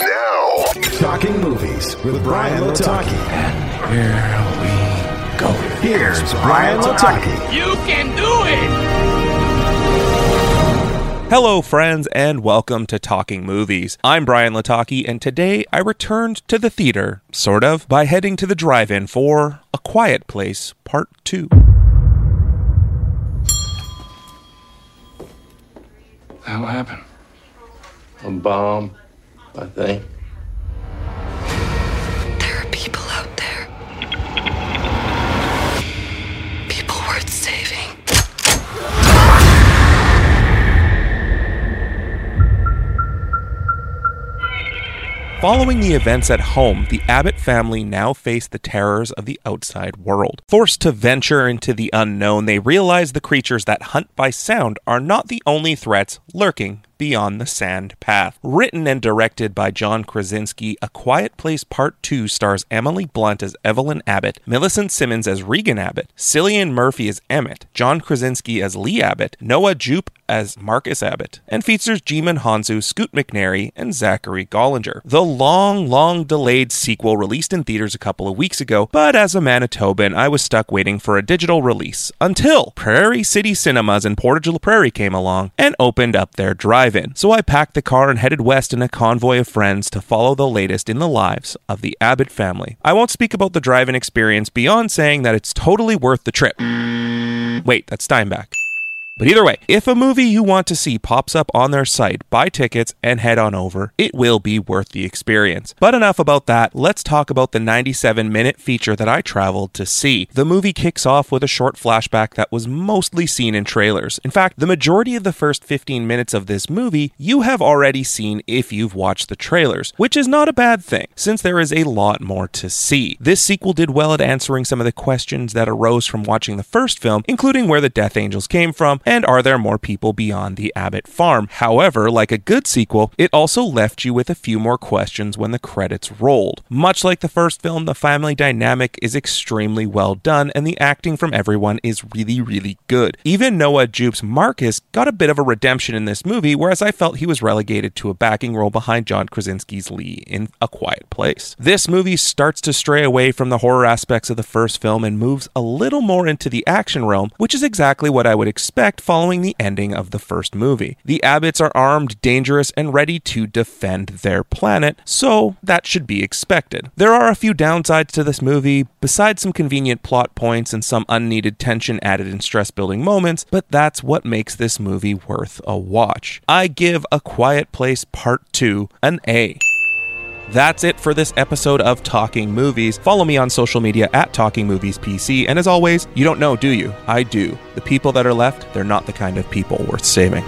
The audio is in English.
Now, Talking Movies with Brian Lataki. And here we go. Here's Brian Lataki. You can do it! Hello, friends, and welcome to Talking Movies. I'm Brian Lataki, and today I returned to the theater, sort of, by heading to the drive in for A Quiet Place Part 2. What happened? A bomb, I think. There are people out there. People worth saving. Following the events at home, the Abbott family now face the terrors of the outside world. Forced to venture into the unknown, they realize the creatures that hunt by sound are not the only threats lurking beyond the sand path. Written and directed by John Krasinski, A Quiet Place Part 2 stars Emily Blunt as Evelyn Abbott, Millicent Simmonds as Regan Abbott, Cillian Murphy as Emmett, John Krasinski as Lee Abbott, Noah Jupe as Marcus Abbott, and features Djimon Hounsou, Scoot McNairy, and Zachary Gollinger. The long, long delayed sequel released in theaters a couple of weeks ago, but as a Manitoban, I was stuck waiting for a digital release until Prairie City Cinemas in Portage la Prairie came along and opened up their drive in. So I packed the car and headed west in a convoy of friends to follow the latest in the lives of the Abbott family. I won't speak about the drive in experience beyond saying that it's totally worth the trip. Wait, that's Steinbach. But either way, if a movie you want to see pops up on their site, buy tickets and head on over. It will be worth the experience. But enough about that. Let's talk about the 97 minute feature that I traveled to see. The movie kicks off with a short flashback that was mostly seen in trailers. In fact, the majority of the first 15 minutes of this movie you have already seen if you've watched the trailers, which is not a bad thing, since there is a lot more to see. This sequel did well at answering some of the questions that arose from watching the first film, including where the Death Angels came from and are there more people beyond the Abbott farm? However, like a good sequel, it also left you with a few more questions when the credits rolled. Much like the first film, the family dynamic is extremely well done and the acting from everyone is really, really good. Even Noah Jupe's Marcus got a bit of a redemption in this movie, whereas I felt he was relegated to a backing role behind John Krasinski's Lee in A Quiet Place. This movie starts to stray away from the horror aspects of the first film and moves a little more into the action realm, which is exactly what I would expect following the ending of the first movie. The Abbotts are armed, dangerous, and ready to defend their planet, so that should be expected. There are a few downsides to this movie, besides some convenient plot points and some unneeded tension added in stress building moments, but that's what makes this movie worth a watch. I give A Quiet Place Part 2 an A. That's it for this episode of Talking Movies. Follow me on social media at Talking Movies PC. And as always, you don't know, do you? I do. The people that are left, they're not the kind of people worth saving.